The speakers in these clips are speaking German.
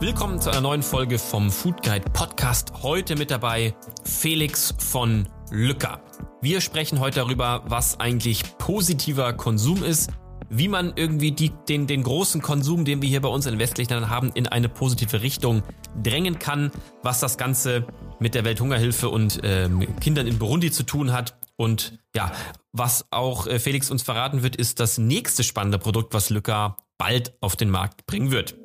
Willkommen zu einer neuen Folge vom Food Guide Podcast. Heute mit dabei Felix von Lücker. Wir sprechen heute darüber, was eigentlich positiver Konsum ist, wie man irgendwie die, den, den großen Konsum, den wir hier bei uns in westlichen Ländern haben, in eine positive Richtung drängen kann, was das Ganze mit der Welthungerhilfe und äh, Kindern in Burundi zu tun hat. Und ja, was auch äh, Felix uns verraten wird, ist das nächste spannende Produkt, was Lücker bald auf den Markt bringen wird.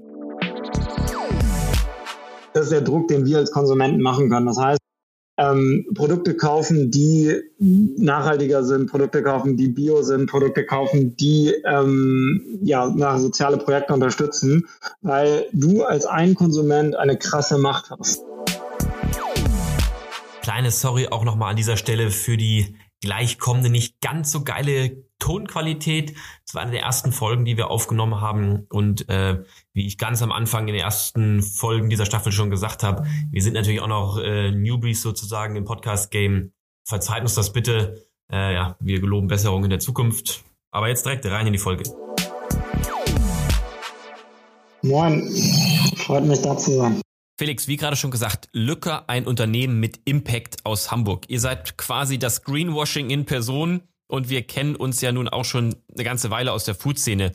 Das ist der Druck, den wir als Konsumenten machen können. Das heißt, ähm, Produkte kaufen, die nachhaltiger sind, Produkte kaufen, die bio sind, Produkte kaufen, die ähm, ja, soziale Projekte unterstützen, weil du als ein Konsument eine krasse Macht hast. Kleine Sorry auch nochmal an dieser Stelle für die gleich kommende, nicht ganz so geile Tonqualität. Das war eine der ersten Folgen, die wir aufgenommen haben. Und äh, wie ich ganz am Anfang in den ersten Folgen dieser Staffel schon gesagt habe, wir sind natürlich auch noch äh, Newbies sozusagen im Podcast-Game. Verzeiht uns das bitte. Äh, ja, wir geloben Besserung in der Zukunft. Aber jetzt direkt rein in die Folge. Moin, freut mich da zu sein. Felix, wie gerade schon gesagt, Lücker ein Unternehmen mit Impact aus Hamburg. Ihr seid quasi das Greenwashing in Person und wir kennen uns ja nun auch schon eine ganze Weile aus der Food-Szene.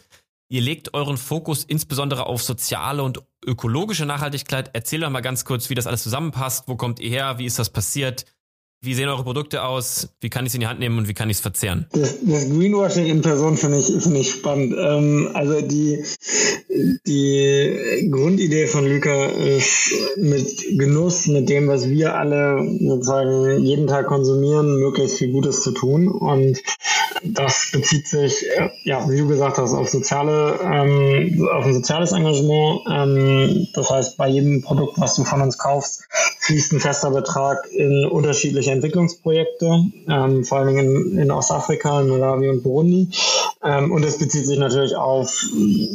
Ihr legt euren Fokus insbesondere auf soziale und ökologische Nachhaltigkeit. Erzähl doch mal ganz kurz, wie das alles zusammenpasst. Wo kommt ihr her? Wie ist das passiert? Wie sehen eure Produkte aus? Wie kann ich es in die Hand nehmen und wie kann ich es verzehren? Das, das, Greenwashing in Person finde ich, finde ich spannend. Ähm, also die, die Grundidee von Lyca ist mit Genuss, mit dem, was wir alle sozusagen jeden Tag konsumieren, möglichst viel Gutes zu tun. Und das bezieht sich, äh, ja, wie du gesagt hast, auf soziale, ähm, auf ein soziales Engagement. Ähm, das heißt, bei jedem Produkt, was du von uns kaufst, fließt ein fester Betrag in unterschiedliche Entwicklungsprojekte, ähm, vor allen Dingen in, in Ostafrika, in Malawi und Burundi. Ähm, und es bezieht sich natürlich auf,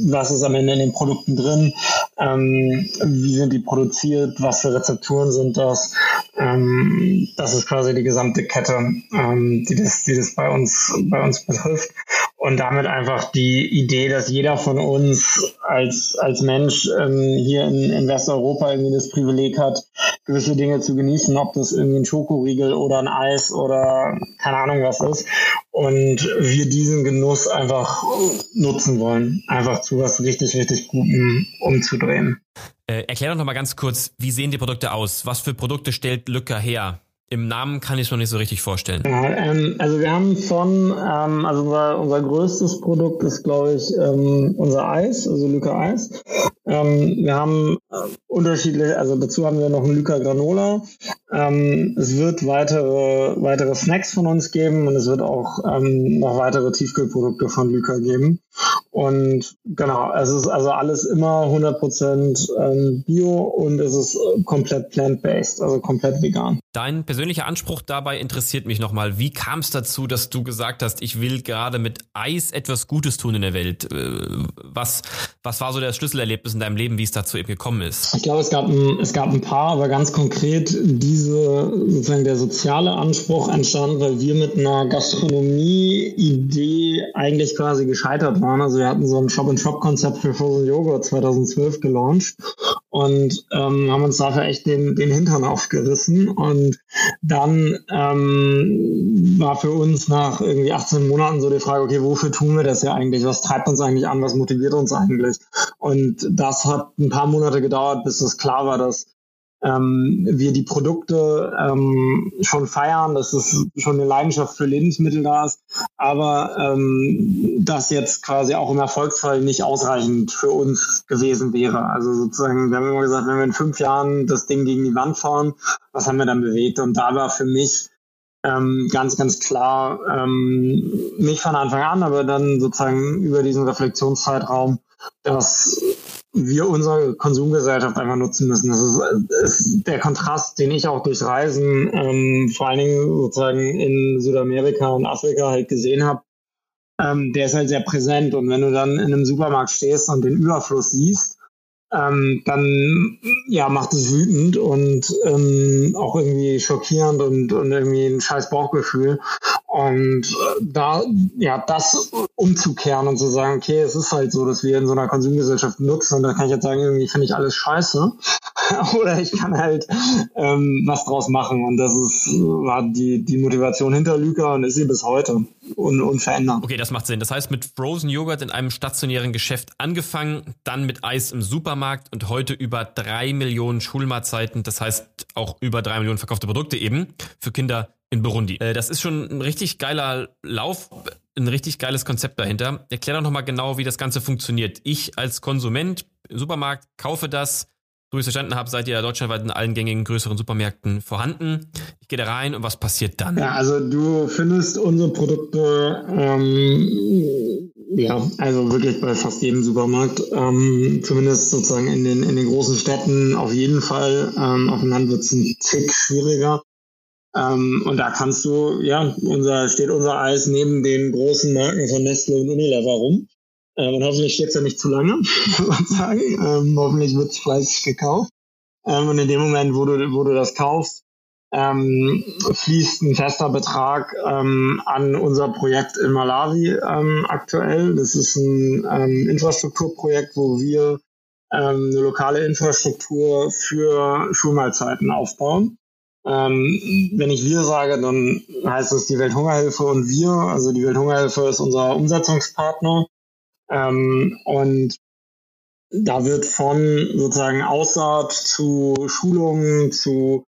was ist am Ende in den Produkten drin, ähm, wie sind die produziert, was für Rezepturen sind das. Ähm, das ist quasi die gesamte Kette, ähm, die, das, die das bei uns, bei uns betrifft. Und damit einfach die Idee, dass jeder von uns als, als Mensch ähm, hier in, in Westeuropa irgendwie das Privileg hat, gewisse Dinge zu genießen, ob das irgendwie ein Schokoriegel oder ein Eis oder keine Ahnung was ist. Und wir diesen Genuss einfach nutzen wollen, einfach zu was richtig, richtig Gutem umzudrehen. Äh, erklär doch nochmal ganz kurz, wie sehen die Produkte aus? Was für Produkte stellt Lücker her? Im Namen kann ich es noch nicht so richtig vorstellen. Ja, ähm, also wir haben von, ähm, also unser, unser größtes Produkt ist, glaube ich, ähm, unser Eis, also Lyca Eis. Ähm, wir haben äh, unterschiedliche, also dazu haben wir noch ein Lyca Granola. Ähm, es wird weitere, weitere Snacks von uns geben und es wird auch ähm, noch weitere Tiefkühlprodukte von Lyca geben. Und genau, es ist also alles immer 100% ähm, Bio und es ist äh, komplett plant-based, also komplett vegan. Dein persönlicher Anspruch dabei interessiert mich nochmal. Wie kam es dazu, dass du gesagt hast, ich will gerade mit Eis etwas Gutes tun in der Welt? Äh, was, was war so das Schlüsselerlebnis in deinem Leben, wie es dazu eben gekommen ist? Ich glaube, es gab ein, es gab ein paar, aber ganz konkret diese, sozusagen der soziale Anspruch entstand, weil wir mit einer Gastronomie-Idee eigentlich quasi gescheitert waren. Also wir hatten so ein Shop-in-Shop-Konzept für Frozen Joghurt 2012 gelauncht und ähm, haben uns dafür echt den, den Hintern aufgerissen. Und dann ähm, war für uns nach irgendwie 18 Monaten so die Frage, okay, wofür tun wir das ja eigentlich? Was treibt uns eigentlich an? Was motiviert uns eigentlich? Und das hat ein paar Monate gedauert, bis es klar war, dass ähm, wir die Produkte ähm, schon feiern, dass es schon eine Leidenschaft für Lebensmittel da ist, aber ähm, das jetzt quasi auch im Erfolgsfall nicht ausreichend für uns gewesen wäre. Also sozusagen, wir haben immer gesagt, wenn wir in fünf Jahren das Ding gegen die Wand fahren, was haben wir dann bewegt? Und da war für mich ähm, ganz, ganz klar, ähm, nicht von Anfang an, aber dann sozusagen über diesen Reflexionszeitraum, dass wir unsere Konsumgesellschaft einfach nutzen müssen. Das ist, ist der Kontrast, den ich auch durch Reisen, ähm, vor allen Dingen sozusagen in Südamerika und Afrika halt gesehen habe. Ähm, der ist halt sehr präsent. Und wenn du dann in einem Supermarkt stehst und den Überfluss siehst, ähm, dann ja macht es wütend und ähm, auch irgendwie schockierend und, und irgendwie ein scheiß Bauchgefühl. Und äh, da, ja, das umzukehren und zu sagen, okay, es ist halt so, dass wir in so einer Konsumgesellschaft nutzen und da kann ich jetzt sagen, irgendwie finde ich alles scheiße. Oder ich kann halt ähm, was draus machen. Und das ist, war die, die Motivation hinter Lyca und ist sie bis heute un, unverändert. Okay, das macht Sinn. Das heißt, mit Frozen Joghurt in einem stationären Geschäft angefangen, dann mit Eis im Supermarkt und heute über drei Millionen Schulmahlzeiten, das heißt auch über drei Millionen verkaufte Produkte eben für Kinder in Burundi. Äh, das ist schon ein richtig geiler Lauf, ein richtig geiles Konzept dahinter. Erklär doch nochmal genau, wie das Ganze funktioniert. Ich als Konsument im Supermarkt kaufe das. So wie ich es verstanden habe, seid ihr ja deutschlandweit in allen gängigen größeren Supermärkten vorhanden. Ich gehe da rein und was passiert dann? Ja, also du findest unsere Produkte ähm, ja, also wirklich bei fast jedem Supermarkt. Ähm, zumindest sozusagen in den, in den großen Städten auf jeden Fall. Ähm, auf dem Land wird es ein Tick schwieriger. Ähm, und da kannst du, ja, unser, steht unser Eis neben den großen Marken von Nestle und Unilever rum. Ähm, und hoffentlich steht es ja nicht zu lange, sagen. Ähm, hoffentlich wird es fleißig gekauft. Ähm, und in dem Moment, wo du, wo du das kaufst, ähm, fließt ein fester Betrag ähm, an unser Projekt in Malawi ähm, aktuell. Das ist ein ähm, Infrastrukturprojekt, wo wir ähm, eine lokale Infrastruktur für Schulmahlzeiten aufbauen. Ähm, wenn ich wir sage, dann heißt es die Welthungerhilfe und wir. Also die Welthungerhilfe ist unser Umsetzungspartner. Ähm, und da wird von sozusagen Aussaat zu Schulungen, zu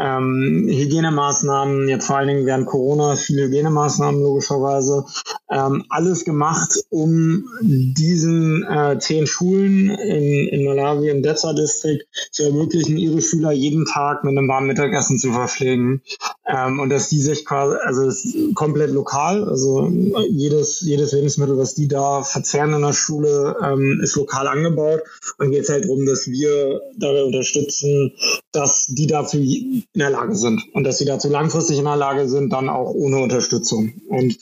ähm, Hygienemaßnahmen, jetzt vor allen Dingen während Corona viele Hygienemaßnahmen logischerweise, ähm, alles gemacht, um diesen äh, zehn Schulen in, in Malawi im Deza District zu ermöglichen, ihre Schüler jeden Tag mit einem warmen Mittagessen zu verpflegen. Ähm, und dass die sich quasi, also ist komplett lokal, also jedes, jedes Lebensmittel, was die da verzehren in der Schule, ähm, ist lokal angebaut. Und geht halt darum, dass wir dabei unterstützen, dass die dafür in der Lage sind und dass sie dazu langfristig in der Lage sind, dann auch ohne Unterstützung. Und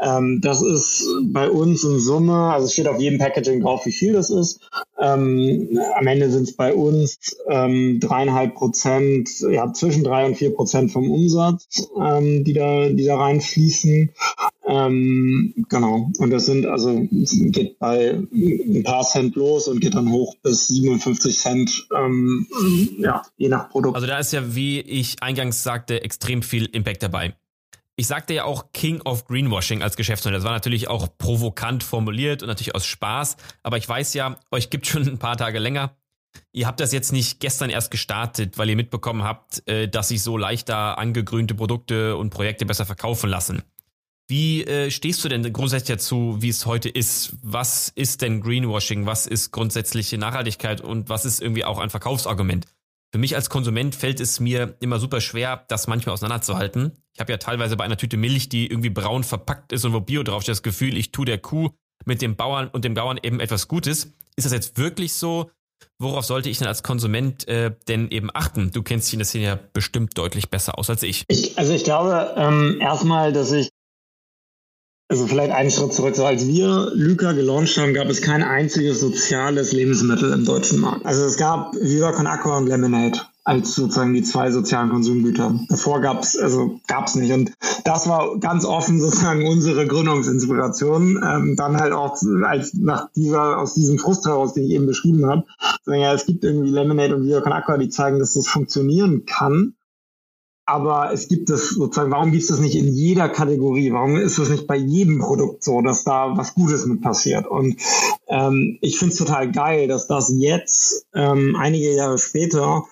ähm, das ist bei uns in Summe, also steht auf jedem Packaging drauf, wie viel das ist. Ähm, am Ende sind es bei uns ähm, dreieinhalb Prozent, ja zwischen drei und vier Prozent vom Umsatz, ähm, die da, die da reinfließen. Ähm, genau. Und das sind also geht bei ein paar Cent los und geht dann hoch bis 57 Cent, ähm, ja, je nach Produkt. Also da ist ja, wie ich eingangs sagte, extrem viel Impact dabei. Ich sagte ja auch King of Greenwashing als Geschäftsmodell. Das war natürlich auch provokant formuliert und natürlich aus Spaß. Aber ich weiß ja, euch gibt schon ein paar Tage länger. Ihr habt das jetzt nicht gestern erst gestartet, weil ihr mitbekommen habt, äh, dass sich so leichter angegrünte Produkte und Projekte besser verkaufen lassen. Wie äh, stehst du denn grundsätzlich dazu, wie es heute ist? Was ist denn Greenwashing? Was ist grundsätzliche Nachhaltigkeit und was ist irgendwie auch ein Verkaufsargument? Für mich als Konsument fällt es mir immer super schwer, das manchmal auseinanderzuhalten. Ich habe ja teilweise bei einer Tüte Milch, die irgendwie braun verpackt ist und wo Bio draufsteht, das Gefühl, ich tue der Kuh mit dem Bauern und dem Bauern eben etwas Gutes. Ist das jetzt wirklich so? Worauf sollte ich denn als Konsument äh, denn eben achten? Du kennst dich in der Szene ja bestimmt deutlich besser aus als ich. ich also ich glaube ähm, erstmal, dass ich also vielleicht einen Schritt zurück. So als wir Lyca gelauncht haben, gab es kein einziges soziales Lebensmittel im deutschen Markt. Also es gab Viva Con Aqua und Lemonade als sozusagen die zwei sozialen Konsumgüter. Davor gab es also gab's nicht und das war ganz offen sozusagen unsere Gründungsinspiration. Ähm, dann halt auch als nach dieser aus diesem Frust heraus, den ich eben beschrieben habe, ja es gibt irgendwie Lemonade und Viva Con Aqua, die zeigen, dass das funktionieren kann aber es gibt es sozusagen, warum gibt es das nicht in jeder Kategorie? Warum ist es nicht bei jedem Produkt so, dass da was Gutes mit passiert? Und ähm, ich finde es total geil, dass das jetzt, ähm, einige Jahre später,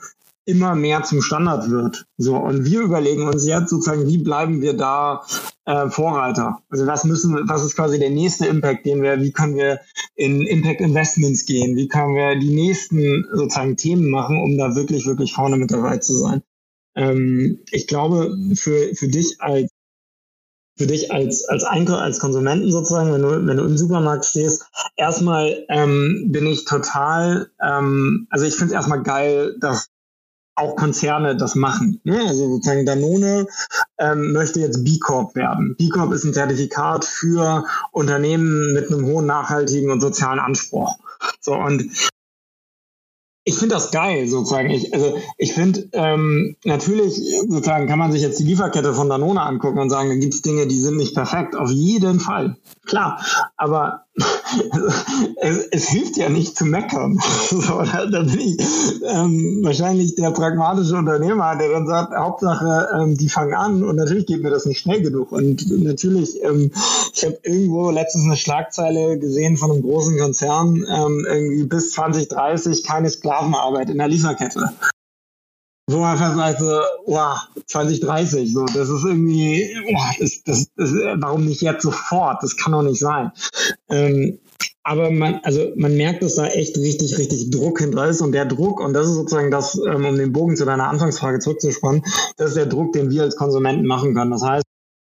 immer mehr zum Standard wird. So, und wir überlegen uns jetzt sozusagen, wie bleiben wir da äh, Vorreiter? Also was müssen, was ist quasi der nächste Impact, den wir, wie können wir in Impact Investments gehen? Wie können wir die nächsten sozusagen Themen machen, um da wirklich, wirklich vorne mit dabei zu sein? Ähm, ich glaube, für, für dich als für dich als als Einkauf, als Konsumenten sozusagen, wenn du wenn du im Supermarkt stehst, erstmal ähm, bin ich total, ähm, also ich finde es erstmal geil, dass auch Konzerne das machen. Ne? Also sozusagen Danone ähm, möchte jetzt B Corp werden. B Corp ist ein Zertifikat für Unternehmen mit einem hohen nachhaltigen und sozialen Anspruch. So und ich finde das geil, sozusagen. Ich, also ich finde, ähm, natürlich, sozusagen, kann man sich jetzt die Lieferkette von Danone angucken und sagen, da gibt's Dinge, die sind nicht perfekt. Auf jeden Fall. Klar. Aber es, es hilft ja nicht zu meckern. so, da, bin ich ähm, wahrscheinlich der pragmatische Unternehmer, der dann sagt, Hauptsache, ähm, die fangen an und natürlich geht mir das nicht schnell genug. Und natürlich, ähm, ich habe irgendwo letztens eine Schlagzeile gesehen von einem großen Konzern, ähm, irgendwie bis 2030 keine Sklavenarbeit in der Lieferkette wo man fast sagt, so, wow, 2030, so, das ist irgendwie, wow, das, das, das, warum nicht jetzt sofort? Das kann doch nicht sein. Ähm, aber man, also man merkt, dass da echt richtig, richtig Druck hinter ist und der Druck, und das ist sozusagen das, ähm, um den Bogen zu deiner Anfangsfrage zurückzuspannen, das ist der Druck, den wir als Konsumenten machen können. Das heißt,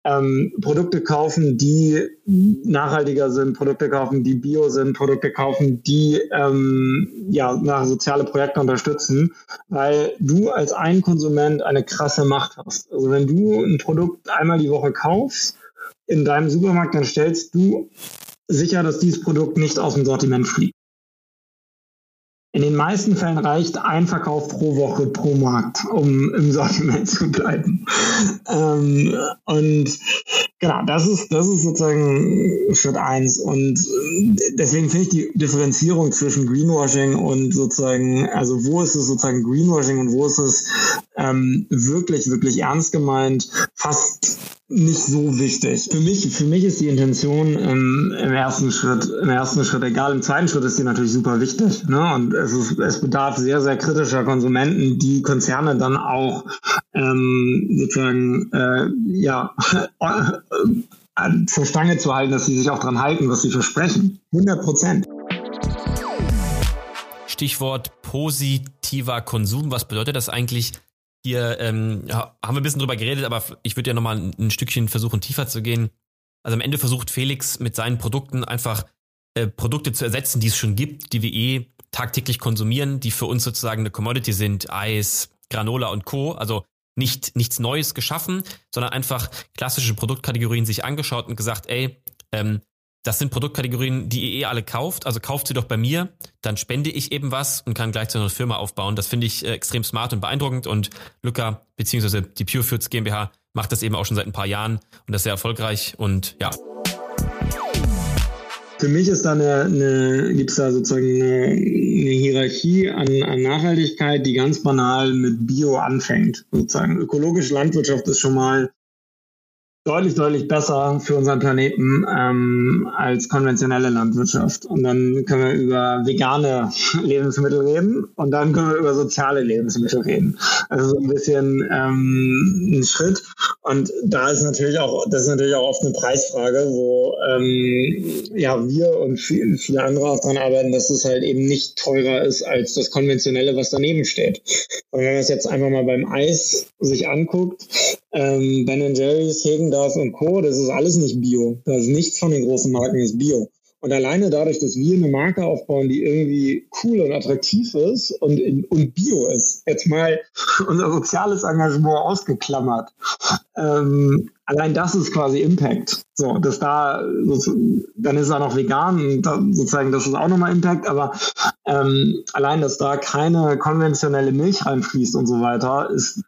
ähm, Produkte kaufen, die nachhaltiger sind, Produkte kaufen, die bio sind, Produkte kaufen, die ähm, ja nach soziale Projekte unterstützen, weil du als ein Konsument eine krasse Macht hast. Also wenn du ein Produkt einmal die Woche kaufst in deinem Supermarkt, dann stellst du sicher, dass dieses Produkt nicht aus dem Sortiment fliegt. In den meisten Fällen reicht ein Verkauf pro Woche pro Markt, um im Sortiment zu bleiben. Ähm, und genau, das ist, das ist sozusagen Schritt eins. Und deswegen finde ich die Differenzierung zwischen Greenwashing und sozusagen, also wo ist es sozusagen Greenwashing und wo ist es ähm, wirklich, wirklich ernst gemeint, fast nicht so wichtig. Für mich, für mich ist die Intention ähm, im ersten Schritt, im ersten Schritt egal. Im zweiten Schritt ist sie natürlich super wichtig. Ne? Und es, ist, es bedarf sehr, sehr kritischer Konsumenten, die Konzerne dann auch ähm, sozusagen äh, ja zur Stange zu halten, dass sie sich auch dran halten, was sie versprechen. 100 Prozent. Stichwort positiver Konsum. Was bedeutet das eigentlich? Hier ähm, haben wir ein bisschen drüber geredet, aber ich würde ja nochmal ein, ein Stückchen versuchen, tiefer zu gehen. Also am Ende versucht Felix mit seinen Produkten einfach äh, Produkte zu ersetzen, die es schon gibt, die wir eh tagtäglich konsumieren, die für uns sozusagen eine Commodity sind, Eis, Granola und Co. Also nicht nichts Neues geschaffen, sondern einfach klassische Produktkategorien sich angeschaut und gesagt, ey, ähm, das sind Produktkategorien, die ihr eh alle kauft. Also kauft sie doch bei mir, dann spende ich eben was und kann gleichzeitig eine Firma aufbauen. Das finde ich äh, extrem smart und beeindruckend. Und Luca beziehungsweise die Pure Foods GmbH macht das eben auch schon seit ein paar Jahren und das sehr erfolgreich. Und ja. Für mich ist da eine, eine gibt es da sozusagen eine, eine Hierarchie an, an Nachhaltigkeit, die ganz banal mit Bio anfängt. Sozusagen ökologische Landwirtschaft ist schon mal deutlich, deutlich besser für unseren Planeten ähm, als konventionelle Landwirtschaft. Und dann können wir über vegane Lebensmittel reden und dann können wir über soziale Lebensmittel reden. Also so ein bisschen ähm, ein Schritt. Und da ist natürlich auch, das ist natürlich auch oft eine Preisfrage, wo ähm, ja wir und viel, viele andere auch dran arbeiten, dass es halt eben nicht teurer ist als das konventionelle, was daneben steht. Und wenn man es jetzt einfach mal beim Eis sich anguckt, ähm, Ben Jerry's, Häagen-Dazs und Co., das ist alles nicht Bio. Das ist nichts von den großen Marken ist Bio. Und alleine dadurch, dass wir eine Marke aufbauen, die irgendwie cool und attraktiv ist und, in, und Bio ist, jetzt mal unser soziales Engagement ausgeklammert, ähm, allein das ist quasi Impact. So, dass da, dann ist er noch vegan, sozusagen, das ist auch nochmal Impact, aber ähm, allein, dass da keine konventionelle Milch reinfließt und so weiter, ist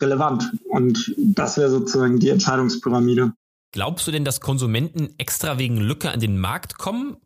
relevant. Und das wäre sozusagen die Entscheidungspyramide. Glaubst du denn, dass Konsumenten extra wegen Lücke an den Markt kommen,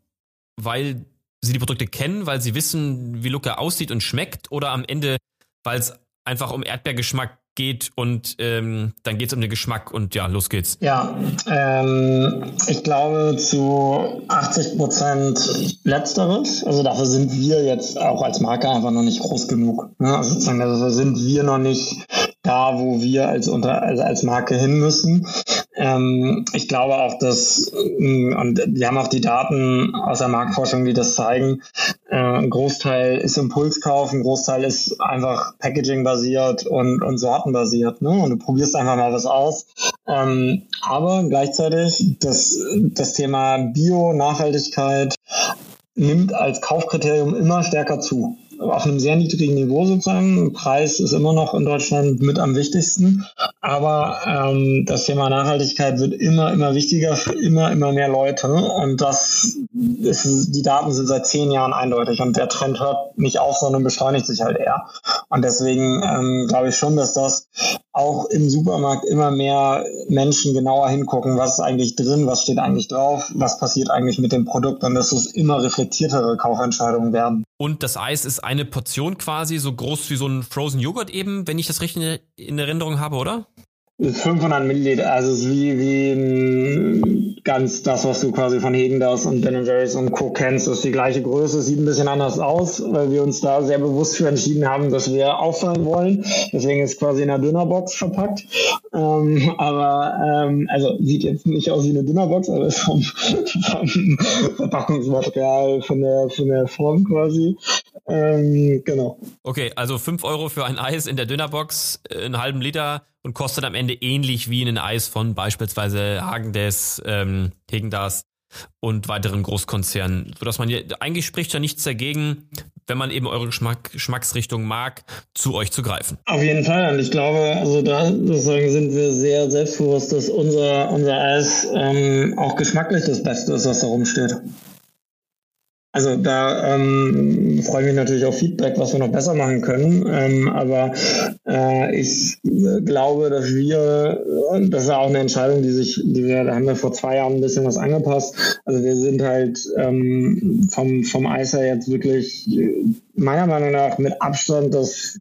weil sie die Produkte kennen, weil sie wissen, wie Lücke aussieht und schmeckt, oder am Ende, weil es einfach um Erdbeergeschmack geht und ähm, dann geht es um den Geschmack und ja, los geht's. Ja, ähm, ich glaube zu 80 Prozent letzteres. Also dafür sind wir jetzt auch als Marke einfach noch nicht groß genug. Ne? Also sozusagen, dafür sind wir noch nicht da, wo wir als, unter, also als Marke hin müssen. Ähm, ich glaube auch, dass, mm, und wir haben auch die Daten aus der Marktforschung, die das zeigen, äh, ein Großteil ist Impulskauf, ein Großteil ist einfach Packaging-basiert und, und Sortenbasiert. Ne? Und du probierst einfach mal was aus. Ähm, aber gleichzeitig das, das Thema Bio, Nachhaltigkeit, nimmt als Kaufkriterium immer stärker zu. Auf einem sehr niedrigen Niveau sozusagen. Preis ist immer noch in Deutschland mit am wichtigsten. Aber ähm, das Thema Nachhaltigkeit wird immer, immer wichtiger für immer, immer mehr Leute. Und das ist, die Daten sind seit zehn Jahren eindeutig und der Trend hört nicht auf, sondern beschleunigt sich halt eher. Und deswegen ähm, glaube ich schon, dass das auch im Supermarkt immer mehr Menschen genauer hingucken, was ist eigentlich drin, was steht eigentlich drauf, was passiert eigentlich mit dem Produkt und dass es immer reflektiertere Kaufentscheidungen werden. Und das Eis ist eine Portion quasi so groß wie so ein Frozen Joghurt eben, wenn ich das richtig in Erinnerung habe, oder? 500 Milliliter, also ist wie, wie ganz das, was du quasi von Häagen-Dazs und Ben Jerry's und Co. kennst, ist die gleiche Größe, sieht ein bisschen anders aus, weil wir uns da sehr bewusst für entschieden haben, dass wir auffallen wollen. Deswegen ist quasi in einer Dünnerbox verpackt. Ähm, aber ähm, also sieht jetzt nicht aus wie eine Dünnerbox, aber ist vom, vom Verpackungsmaterial, von der, von der Form quasi. Ähm, genau. Okay, also 5 Euro für ein Eis in der Dünnerbox, äh, einen halben Liter und kostet am Ende ähnlich wie ein Eis von beispielsweise Hagendes, ähm, Hegendas und weiteren Großkonzernen, sodass man eigentlich spricht ja nichts dagegen, wenn man eben eure Geschmack, Geschmacksrichtung mag, zu euch zu greifen. Auf jeden Fall. Und ich glaube, also da sozusagen sind wir sehr selbstbewusst, dass unser, unser Eis ähm, auch geschmacklich das Beste ist, was da rumsteht. Also da ähm, freue ich mich natürlich auf Feedback, was wir noch besser machen können. Ähm, aber äh, ich glaube, dass wir, das ist auch eine Entscheidung, die sich, die wir, da haben wir vor zwei Jahren ein bisschen was angepasst. Also wir sind halt ähm, vom, vom Eis her jetzt wirklich meiner Meinung nach mit Abstand das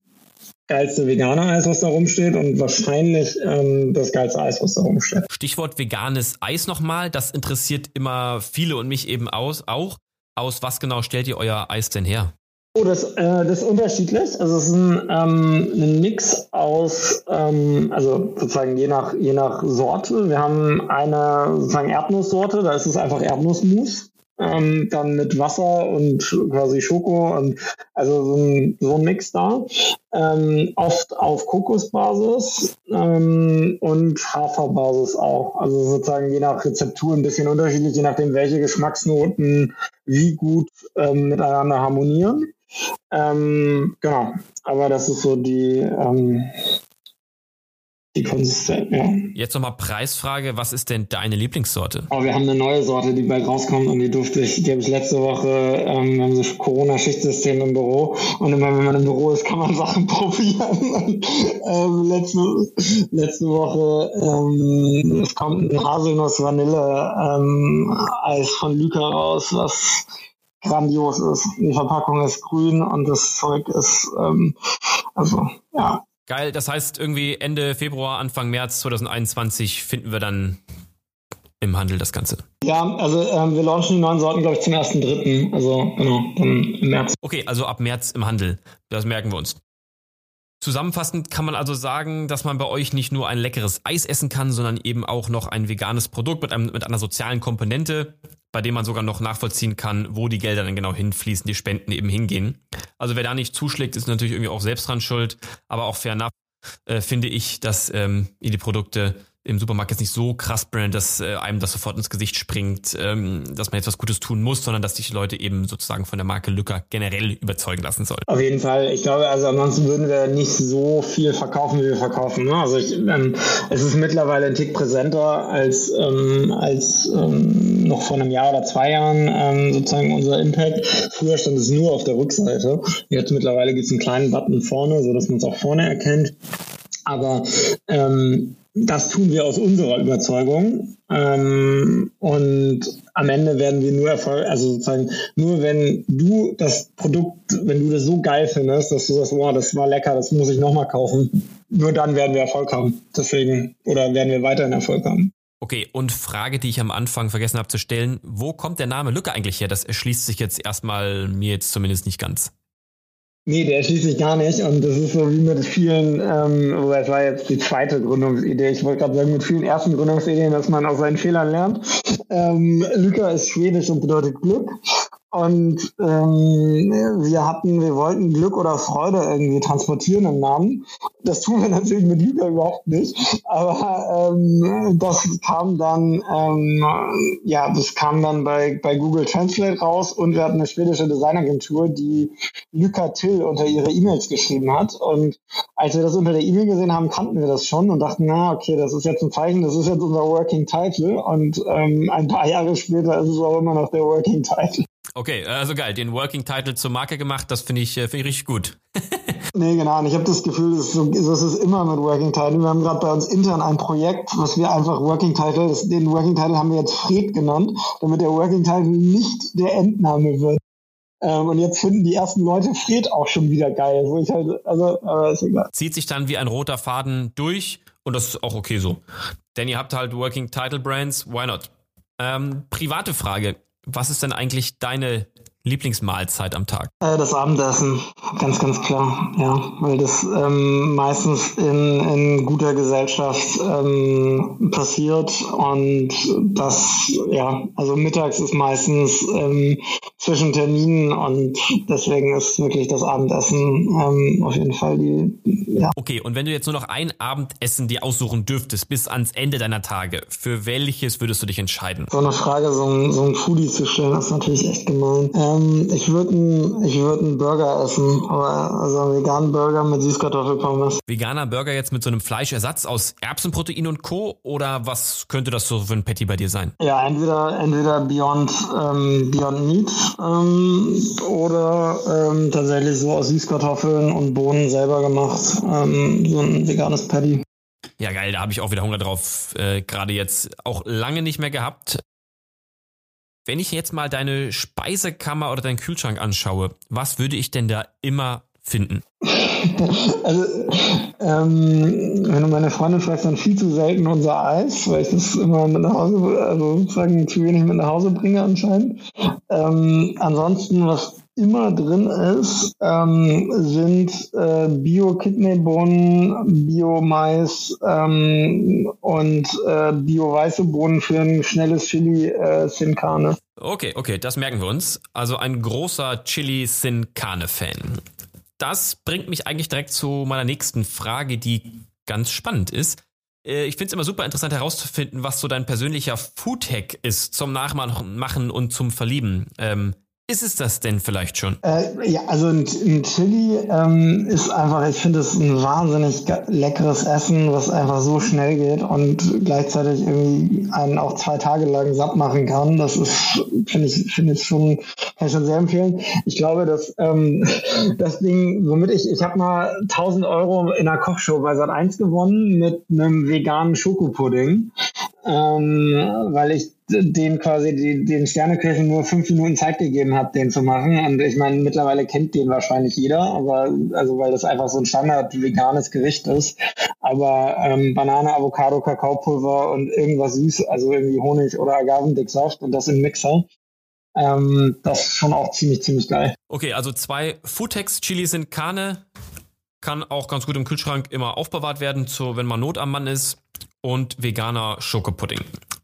geilste vegane Eis, was da rumsteht und wahrscheinlich ähm, das geilste Eis, was da rumsteht. Stichwort veganes Eis nochmal, das interessiert immer viele und mich eben aus, auch. Aus was genau stellt ihr euer Eis denn her? Oh, das, äh, das ist unterschiedlich. Also es ist ein, ähm, ein Mix aus, ähm, also sozusagen je nach, je nach Sorte. Wir haben eine sozusagen Erdnusssorte, da ist es einfach Erdnussmus ähm, dann mit Wasser und quasi Schoko und also so ein, so ein Mix da. Ähm, oft auf Kokosbasis ähm, und Haferbasis auch. Also sozusagen je nach Rezeptur ein bisschen unterschiedlich, je nachdem, welche Geschmacksnoten wie gut ähm, miteinander harmonieren. Ähm, genau, aber das ist so die, ähm, die Konsistenz, ja. Jetzt nochmal Preisfrage, was ist denn deine Lieblingssorte? Oh, wir haben eine neue Sorte, die bald rauskommt und die durfte ich, die habe ich letzte Woche, ähm, wir haben so Corona-Schichtsystem im Büro und immer wenn man im Büro ist, kann man Sachen probieren. ähm, letzte, letzte Woche, ähm, es kommt ein Haselnuss-Vanille-Eis ähm, von Lyca raus, was grandios ist. Die Verpackung ist grün und das Zeug ist, ähm, also, ja, Geil, das heißt irgendwie Ende Februar, Anfang März 2021 finden wir dann im Handel das Ganze. Ja, also ähm, wir launchen die neuen Sorten, glaube ich, zum 1.3. Also genau, dann im März. Okay, also ab März im Handel. Das merken wir uns. Zusammenfassend kann man also sagen, dass man bei euch nicht nur ein leckeres Eis essen kann, sondern eben auch noch ein veganes Produkt mit, einem, mit einer sozialen Komponente, bei dem man sogar noch nachvollziehen kann, wo die Gelder dann genau hinfließen, die Spenden eben hingehen. Also wer da nicht zuschlägt, ist natürlich irgendwie auch selbst dran schuld, aber auch fair enough, äh, finde ich, dass ähm, ihr die Produkte im Supermarkt jetzt nicht so krass brandet, dass äh, einem das sofort ins Gesicht springt, ähm, dass man jetzt was Gutes tun muss, sondern dass sich Leute eben sozusagen von der Marke Lücker generell überzeugen lassen sollen. Auf jeden Fall. Ich glaube, also ansonsten würden wir nicht so viel verkaufen, wie wir verkaufen. Ne? Also ich, ähm, es ist mittlerweile ein Tick präsenter als, ähm, als ähm, noch vor einem Jahr oder zwei Jahren ähm, sozusagen unser Impact. Früher stand es nur auf der Rückseite. Jetzt mittlerweile gibt es einen kleinen Button vorne, so dass man es auch vorne erkennt. Aber ähm, das tun wir aus unserer Überzeugung. Ähm, und am Ende werden wir nur Erfolg, also sozusagen nur wenn du das Produkt, wenn du das so geil findest, dass du sagst, wow, das war lecker, das muss ich nochmal kaufen, nur dann werden wir Erfolg haben. Deswegen, oder werden wir weiterhin Erfolg haben. Okay, und Frage, die ich am Anfang vergessen habe zu stellen, wo kommt der Name Lücke eigentlich her? Das erschließt sich jetzt erstmal mir jetzt zumindest nicht ganz. Nee, der schließt sich gar nicht. Und das ist so wie mit vielen, ähm, wobei es war jetzt die zweite Gründungsidee. Ich wollte gerade sagen, mit vielen ersten Gründungsideen, dass man aus seinen Fehlern lernt. Ähm, Lyka ist schwedisch und bedeutet Glück. Und ähm, wir hatten, wir wollten Glück oder Freude irgendwie transportieren im Namen. Das tun wir natürlich mit Lüge überhaupt nicht. Aber ähm, das kam dann, ähm, ja, das kam dann bei, bei Google Translate raus und wir hatten eine schwedische Designagentur, die Luca Till unter ihre E-Mails geschrieben hat. Und als wir das unter der E-Mail gesehen haben, kannten wir das schon und dachten, na, okay, das ist jetzt ein Zeichen, das ist jetzt unser Working Title. Und ähm, ein paar Jahre später ist es auch immer noch der Working Title. Okay, also geil, den Working Title zur Marke gemacht, das finde ich, äh, find ich richtig gut. nee, genau. Und ich habe das Gefühl, das ist, so, das ist immer mit Working Title. Wir haben gerade bei uns intern ein Projekt, was wir einfach Working Title, das, den Working Title haben wir jetzt Fred genannt, damit der Working Title nicht der Endname wird. Ähm, und jetzt finden die ersten Leute Fred auch schon wieder geil, wo ich halt, also, aber ist egal. Zieht sich dann wie ein roter Faden durch und das ist auch okay so. Denn ihr habt halt Working Title Brands, why not? Ähm, private Frage. Was ist denn eigentlich deine Lieblingsmahlzeit am Tag? Äh, das Abendessen, ganz, ganz klar, ja, weil das ähm, meistens in, in guter Gesellschaft ähm, passiert und das, ja, also mittags ist meistens ähm, zwischen Terminen und deswegen ist wirklich das Abendessen ähm, auf jeden Fall die, ja. Okay, und wenn du jetzt nur noch ein Abendessen dir aussuchen dürftest bis ans Ende deiner Tage, für welches würdest du dich entscheiden? So eine Frage, so ein, so ein Foodie zu stellen, ist natürlich echt gemein. Ähm, ähm, ich würde einen würd Burger essen, aber also einen veganen Burger mit Süßkartoffelpommes. Veganer Burger jetzt mit so einem Fleischersatz aus Erbsenprotein und Co. Oder was könnte das so für ein Patty bei dir sein? Ja, entweder entweder Beyond ähm, Beyond Meat ähm, oder ähm, tatsächlich so aus Süßkartoffeln und Bohnen selber gemacht, ähm, so ein veganes Patty. Ja, geil, da habe ich auch wieder Hunger drauf. Äh, Gerade jetzt auch lange nicht mehr gehabt. Wenn ich jetzt mal deine Speisekammer oder deinen Kühlschrank anschaue, was würde ich denn da immer finden? also, ähm, wenn du meine Freundin fragst, dann viel zu selten unser Eis, weil ich das immer mit nach Hause, also sozusagen zu wenig mit nach Hause bringe anscheinend. Ähm, ansonsten, was immer drin ist, ähm, sind äh, Bio-Kidneybohnen, Bio-Mais ähm, und äh, Bio-weiße Bohnen für ein schnelles Chili äh, Sin Carne. Okay, okay, das merken wir uns. Also ein großer Chili Sin Carne Fan. Das bringt mich eigentlich direkt zu meiner nächsten Frage, die ganz spannend ist. Äh, ich finde es immer super interessant herauszufinden, was so dein persönlicher Food-Hack ist zum Nachmachen und zum Verlieben. Ähm, ist es das denn vielleicht schon? Äh, ja, also ein, ein Chili ähm, ist einfach, ich finde es ein wahnsinnig leckeres Essen, was einfach so schnell geht und gleichzeitig irgendwie einen auch zwei Tage lang satt machen kann. Das ist, finde ich, finde ich schon, kann ich schon sehr empfehlen. Ich glaube, dass ähm, das Ding, womit ich, ich habe mal 1000 Euro in einer Kochshow bei Sat1 gewonnen mit einem veganen Schokopudding, ähm, weil ich den quasi die, den Sterneköchen nur fünf Minuten Zeit gegeben habe, den zu machen. Und ich meine, mittlerweile kennt den wahrscheinlich jeder, aber also weil das einfach so ein Standard veganes Gericht ist. Aber ähm, Banane, Avocado, Kakaopulver und irgendwas süß, also irgendwie Honig oder Agavendicksaft und das im Mixer. Ähm, das ist schon auch ziemlich, ziemlich geil. Okay, also zwei Foodtex Chili sind Karne. Kann auch ganz gut im Kühlschrank immer aufbewahrt werden, so wenn man Not am Mann ist. Und veganer Schokopudding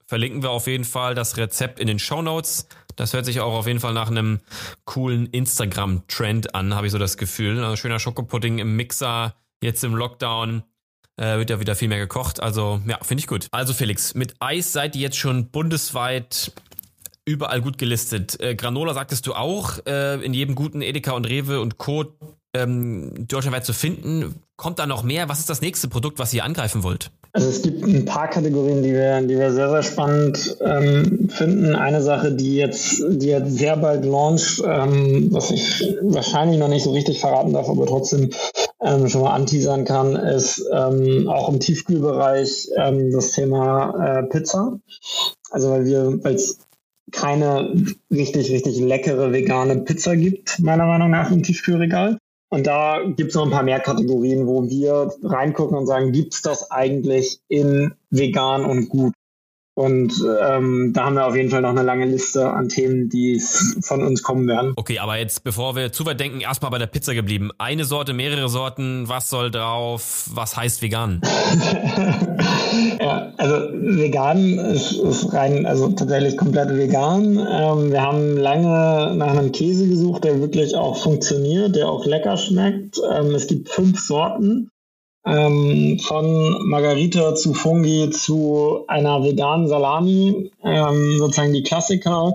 verlinken wir auf jeden Fall das Rezept in den Show Notes. Das hört sich auch auf jeden Fall nach einem coolen Instagram-Trend an, habe ich so das Gefühl. Also schöner Schokopudding im Mixer, jetzt im Lockdown. Äh, wird ja wieder viel mehr gekocht. Also, ja, finde ich gut. Also, Felix, mit Eis seid ihr jetzt schon bundesweit überall gut gelistet. Äh, Granola sagtest du auch, äh, in jedem guten Edeka und Rewe und Co. Ähm, deutschlandweit zu finden. Kommt da noch mehr? Was ist das nächste Produkt, was ihr angreifen wollt? Also es gibt ein paar Kategorien, die wir, die wir sehr, sehr spannend ähm, finden. Eine Sache, die jetzt, die jetzt sehr bald launcht, ähm, was ich wahrscheinlich noch nicht so richtig verraten darf, aber trotzdem ähm, schon mal anteasern kann, ist ähm, auch im Tiefkühlbereich ähm, das Thema äh, Pizza. Also weil wir, weil es keine richtig, richtig leckere vegane Pizza gibt, meiner Meinung nach im Tiefkühlregal. Und da gibt es noch ein paar mehr Kategorien, wo wir reingucken und sagen, gibt es das eigentlich in vegan und gut? Und ähm, da haben wir auf jeden Fall noch eine lange Liste an Themen, die von uns kommen werden. Okay, aber jetzt, bevor wir zu weit denken, erstmal bei der Pizza geblieben. Eine Sorte, mehrere Sorten, was soll drauf, was heißt vegan? Ja, also vegan ist, ist rein, also tatsächlich komplett vegan. Ähm, wir haben lange nach einem Käse gesucht, der wirklich auch funktioniert, der auch lecker schmeckt. Ähm, es gibt fünf Sorten. Ähm, von Margarita zu Fungi zu einer veganen Salami, ähm, sozusagen die Klassiker.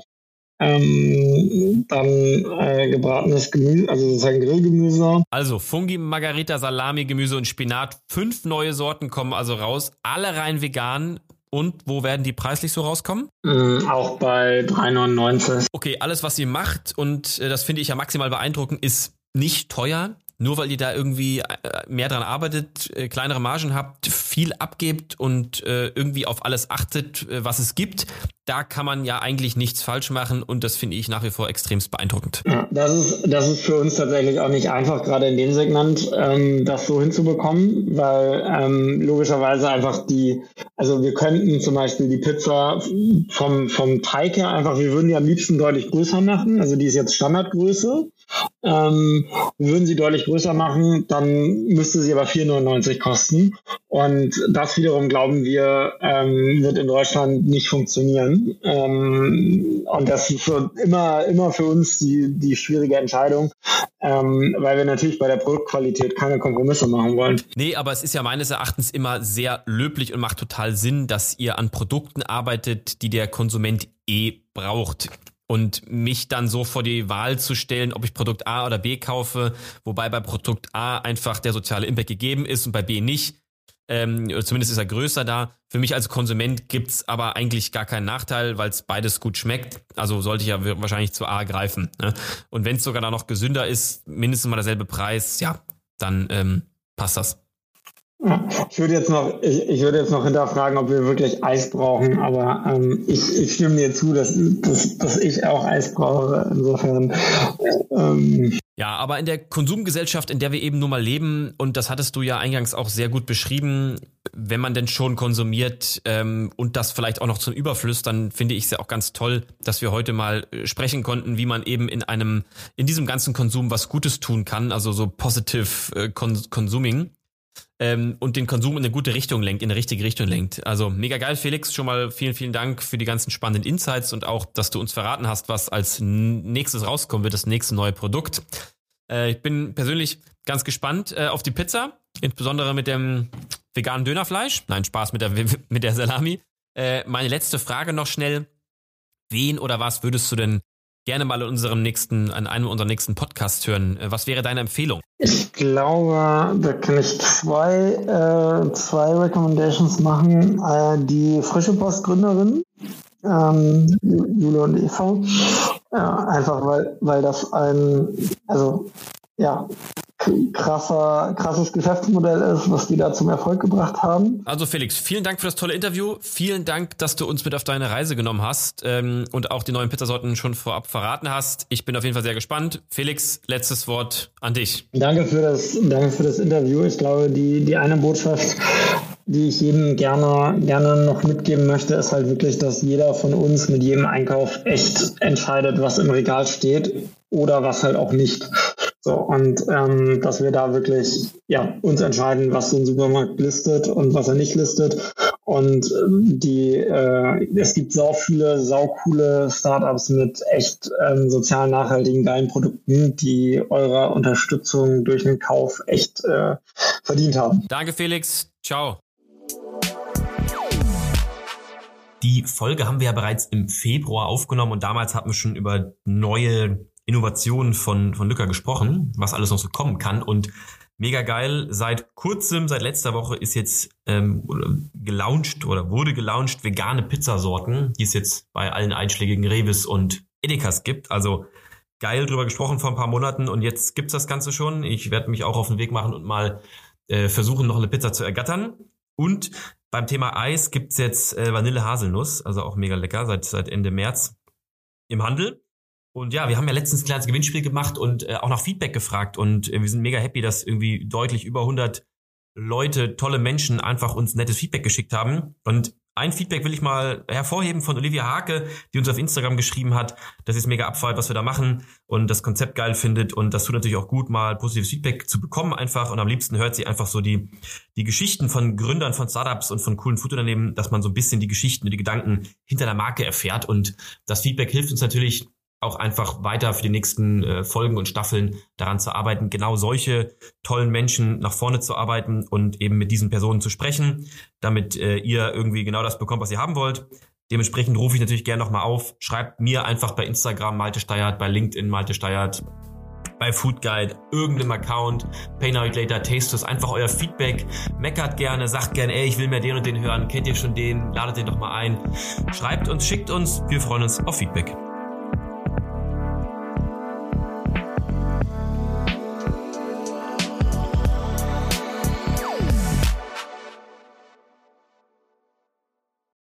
Ähm, dann äh, gebratenes Gemüse, also sozusagen Grillgemüse. Also Fungi, Margarita, Salami, Gemüse und Spinat. Fünf neue Sorten kommen also raus, alle rein vegan. Und wo werden die preislich so rauskommen? Mm, auch bei 3,99. Okay, alles, was ihr macht, und äh, das finde ich ja maximal beeindruckend, ist nicht teuer nur weil ihr da irgendwie äh, mehr dran arbeitet, äh, kleinere Margen habt, viel abgebt und irgendwie auf alles achtet, was es gibt, da kann man ja eigentlich nichts falsch machen und das finde ich nach wie vor extremst beeindruckend. Ja, das ist, das ist für uns tatsächlich auch nicht einfach, gerade in dem Segment, ähm, das so hinzubekommen, weil ähm, logischerweise einfach die, also wir könnten zum Beispiel die Pizza vom, vom Teig her einfach, wir würden die am liebsten deutlich größer machen, also die ist jetzt Standardgröße. Ähm, würden sie deutlich größer machen, dann müsste sie aber 4,99 kosten. Und das wiederum glauben wir, ähm, wird in Deutschland nicht funktionieren. Ähm, und das ist für immer, immer für uns die, die schwierige Entscheidung, ähm, weil wir natürlich bei der Produktqualität keine Kompromisse machen wollen. Nee, aber es ist ja meines Erachtens immer sehr löblich und macht total Sinn, dass ihr an Produkten arbeitet, die der Konsument eh braucht und mich dann so vor die Wahl zu stellen, ob ich Produkt A oder B kaufe, wobei bei Produkt A einfach der soziale Impact gegeben ist und bei B nicht. Ähm, zumindest ist er größer da. Für mich als Konsument gibt's aber eigentlich gar keinen Nachteil, weil es beides gut schmeckt. Also sollte ich ja wahrscheinlich zu A greifen. Ne? Und wenn es sogar da noch gesünder ist, mindestens mal derselbe Preis, ja, dann ähm, passt das. Ich würde jetzt noch, ich, ich, würde jetzt noch hinterfragen, ob wir wirklich Eis brauchen, aber ähm, ich, ich, stimme dir zu, dass, dass, dass, ich auch Eis brauche. Insofern. Ähm. Ja, aber in der Konsumgesellschaft, in der wir eben nun mal leben, und das hattest du ja eingangs auch sehr gut beschrieben, wenn man denn schon konsumiert ähm, und das vielleicht auch noch zum Überfluss, dann finde ich es ja auch ganz toll, dass wir heute mal äh, sprechen konnten, wie man eben in einem, in diesem ganzen Konsum was Gutes tun kann, also so positive äh, Consuming ähm, und den Konsum in eine gute Richtung lenkt, in eine richtige Richtung lenkt. Also mega geil, Felix. Schon mal vielen, vielen Dank für die ganzen spannenden Insights und auch, dass du uns verraten hast, was als nächstes rauskommen wird, das nächste neue Produkt. Äh, ich bin persönlich ganz gespannt äh, auf die Pizza, insbesondere mit dem veganen Dönerfleisch. Nein, Spaß mit der, mit der Salami. Äh, meine letzte Frage noch schnell. Wen oder was würdest du denn gerne mal in unserem nächsten, an einem unserer nächsten Podcasts hören. Äh, was wäre deine Empfehlung? Ich glaube, da kann ich zwei, äh, zwei Recommendations machen. Äh, die Frische Post Gründerin, ähm, Jule und Eva. Ja, einfach weil, weil das ein, also ja, krasser, krasses Geschäftsmodell ist, was die da zum Erfolg gebracht haben. Also Felix, vielen Dank für das tolle Interview. Vielen Dank, dass du uns mit auf deine Reise genommen hast ähm, und auch die neuen Pizzasorten schon vorab verraten hast. Ich bin auf jeden Fall sehr gespannt. Felix, letztes Wort an dich. Danke für das, danke für das Interview. Ich glaube, die, die eine Botschaft, die ich jedem gerne, gerne noch mitgeben möchte, ist halt wirklich, dass jeder von uns mit jedem Einkauf echt entscheidet, was im Regal steht oder was halt auch nicht. So, und ähm, dass wir da wirklich ja, uns entscheiden, was so ein Supermarkt listet und was er nicht listet. Und ähm, die, äh, es gibt sau viele saucoole Startups mit echt ähm, sozial nachhaltigen, geilen Produkten, die eurer Unterstützung durch den Kauf echt äh, verdient haben. Danke, Felix. Ciao. Die Folge haben wir ja bereits im Februar aufgenommen und damals hatten wir schon über neue Innovationen von, von Lücker gesprochen, was alles noch so kommen kann. Und mega geil, seit kurzem, seit letzter Woche ist jetzt ähm, gelauncht oder wurde gelauncht vegane Pizzasorten, die es jetzt bei allen einschlägigen Revis und Edekas gibt. Also geil drüber gesprochen vor ein paar Monaten und jetzt gibt's das Ganze schon. Ich werde mich auch auf den Weg machen und mal äh, versuchen, noch eine Pizza zu ergattern. Und beim Thema Eis gibt's jetzt äh, Vanille-Haselnuss, also auch mega lecker, seit, seit Ende März im Handel. Und ja, wir haben ja letztens ein kleines Gewinnspiel gemacht und äh, auch nach Feedback gefragt und äh, wir sind mega happy, dass irgendwie deutlich über 100 Leute, tolle Menschen einfach uns nettes Feedback geschickt haben. Und ein Feedback will ich mal hervorheben von Olivia Hake, die uns auf Instagram geschrieben hat, dass es mega abfällt, was wir da machen und das Konzept geil findet. Und das tut natürlich auch gut, mal positives Feedback zu bekommen einfach. Und am liebsten hört sie einfach so die, die Geschichten von Gründern von Startups und von coolen Foodunternehmen, dass man so ein bisschen die Geschichten und die Gedanken hinter der Marke erfährt. Und das Feedback hilft uns natürlich auch einfach weiter für die nächsten äh, Folgen und Staffeln daran zu arbeiten, genau solche tollen Menschen nach vorne zu arbeiten und eben mit diesen Personen zu sprechen, damit äh, ihr irgendwie genau das bekommt, was ihr haben wollt. Dementsprechend rufe ich natürlich gerne nochmal auf. Schreibt mir einfach bei Instagram Malte Steiert, bei LinkedIn Malte Steiert, bei Food Guide, irgendeinem Account, Pay Now Later, Tastes, einfach euer Feedback. Meckert gerne, sagt gerne, ey, ich will mehr den und den hören. Kennt ihr schon den? Ladet den doch mal ein. Schreibt uns, schickt uns. Wir freuen uns auf Feedback.